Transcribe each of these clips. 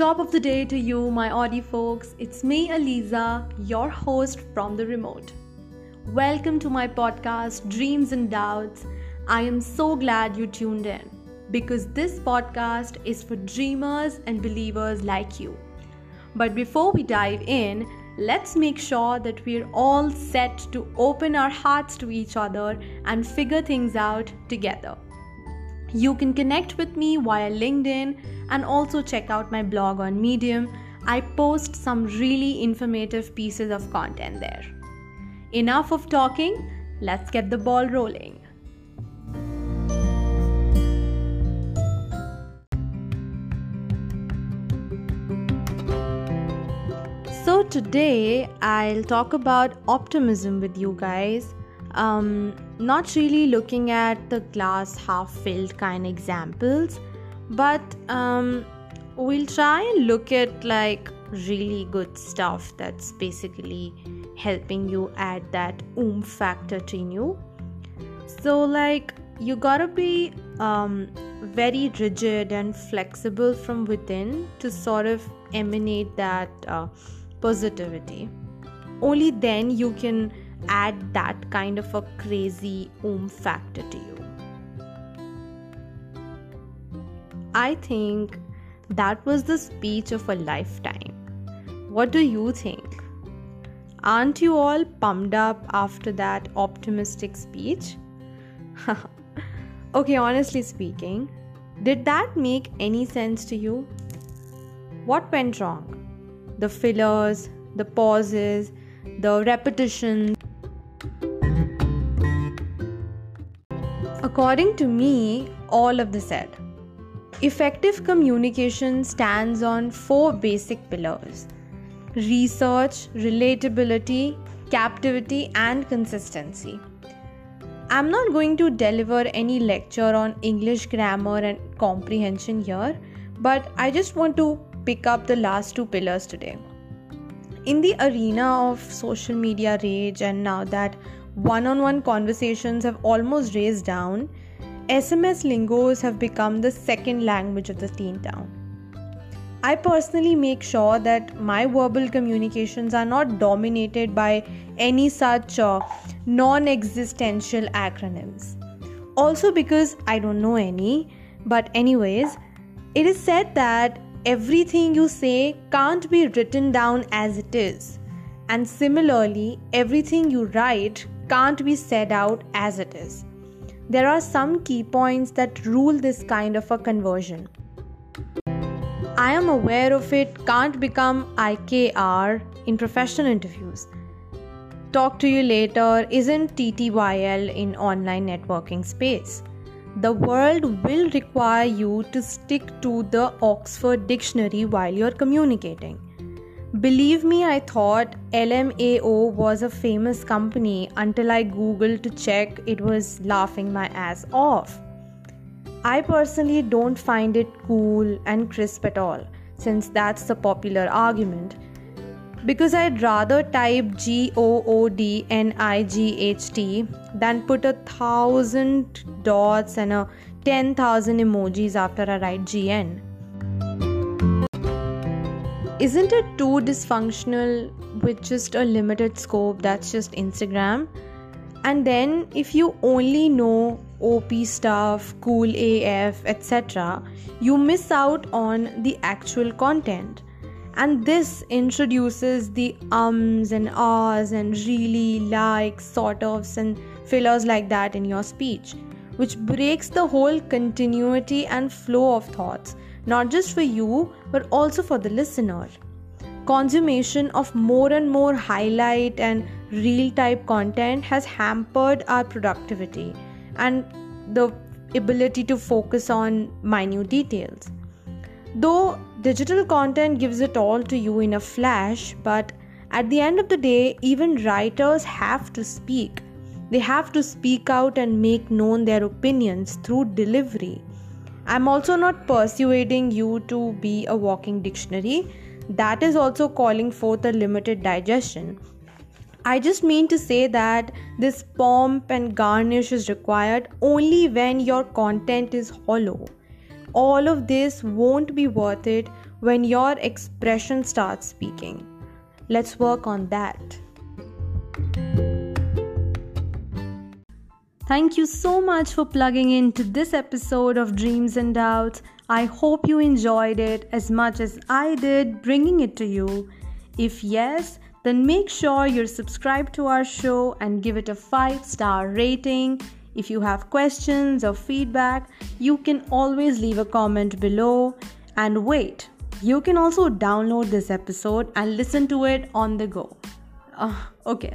Top of the day to you, my Audi folks. It's me, Aliza, your host from the remote. Welcome to my podcast, Dreams and Doubts. I am so glad you tuned in because this podcast is for dreamers and believers like you. But before we dive in, let's make sure that we're all set to open our hearts to each other and figure things out together. You can connect with me via LinkedIn and also check out my blog on Medium. I post some really informative pieces of content there. Enough of talking, let's get the ball rolling. So, today I'll talk about optimism with you guys um, not really looking at the glass half filled kind examples but um, we'll try and look at like really good stuff that's basically helping you add that oomph factor to you so like you gotta be um, very rigid and flexible from within to sort of emanate that uh, positivity only then you can add that kind of a crazy oomph factor to you. I think that was the speech of a lifetime. What do you think? Aren't you all pumped up after that optimistic speech? okay, honestly speaking, did that make any sense to you? What went wrong? The fillers, the pauses, the repetitions, According to me, all of the said. Effective communication stands on four basic pillars research, relatability, captivity, and consistency. I'm not going to deliver any lecture on English grammar and comprehension here, but I just want to pick up the last two pillars today. In the arena of social media rage, and now that one on one conversations have almost raised down, SMS lingos have become the second language of the teen town. I personally make sure that my verbal communications are not dominated by any such uh, non existential acronyms. Also, because I don't know any, but, anyways, it is said that everything you say can't be written down as it is. And similarly, everything you write can't be said out as it is. There are some key points that rule this kind of a conversion. I am aware of it can't become IKR in professional interviews. Talk to you later isn't TTYL in online networking space. The world will require you to stick to the Oxford Dictionary while you're communicating. Believe me, I thought LMAO was a famous company until I googled to check it was laughing my ass off. I personally don't find it cool and crisp at all, since that's the popular argument. Because I'd rather type G O O D N I G H T than put a thousand dots and a 10,000 emojis after I write GN isn't it too dysfunctional with just a limited scope that's just Instagram? And then, if you only know OP stuff, cool AF, etc., you miss out on the actual content. And this introduces the ums and ahs and really likes, sort ofs, and fillers like that in your speech, which breaks the whole continuity and flow of thoughts not just for you, but also for the listener. Consummation of more and more highlight and reel type content has hampered our productivity and the ability to focus on minute details. Though digital content gives it all to you in a flash, but at the end of the day, even writers have to speak. They have to speak out and make known their opinions through delivery. I'm also not persuading you to be a walking dictionary. That is also calling forth a limited digestion. I just mean to say that this pomp and garnish is required only when your content is hollow. All of this won't be worth it when your expression starts speaking. Let's work on that. Thank you so much for plugging into this episode of Dreams and Doubts. I hope you enjoyed it as much as I did bringing it to you. If yes, then make sure you're subscribed to our show and give it a 5 star rating. If you have questions or feedback, you can always leave a comment below. And wait, you can also download this episode and listen to it on the go. Uh, okay,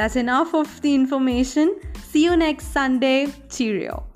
that's enough of the information. See you next Sunday. Cheerio.